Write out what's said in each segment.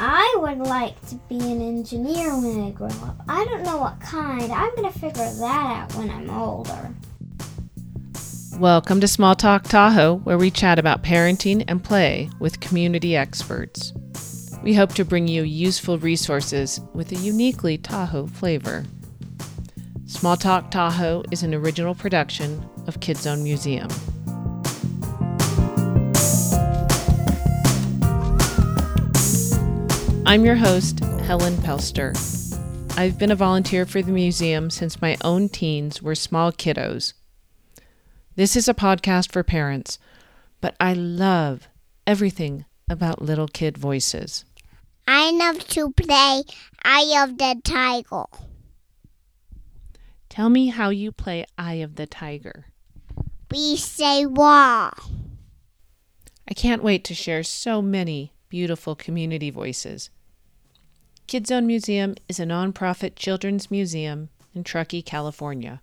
I would like to be an engineer when I grow up. I don't know what kind. I'm going to figure that out when I'm older. Welcome to Small Talk Tahoe, where we chat about parenting and play with community experts. We hope to bring you useful resources with a uniquely Tahoe flavor. Small Talk Tahoe is an original production of KidZone Museum. I'm your host, Helen Pelster. I've been a volunteer for the museum since my own teens were small kiddos. This is a podcast for parents, but I love everything about little kid voices. I love to play Eye of the Tiger. Tell me how you play Eye of the Tiger. We say wah. I can't wait to share so many beautiful community voices. KidZone Museum is a nonprofit children's museum in Truckee, California.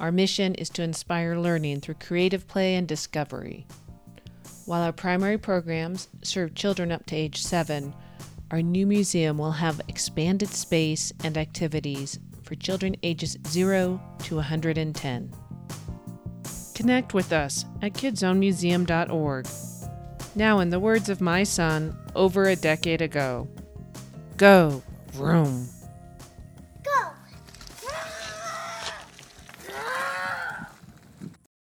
Our mission is to inspire learning through creative play and discovery. While our primary programs serve children up to age 7, our new museum will have expanded space and activities for children ages 0 to 110. Connect with us at kidzonemuseum.org. Now, in the words of my son over a decade ago, Go, vroom.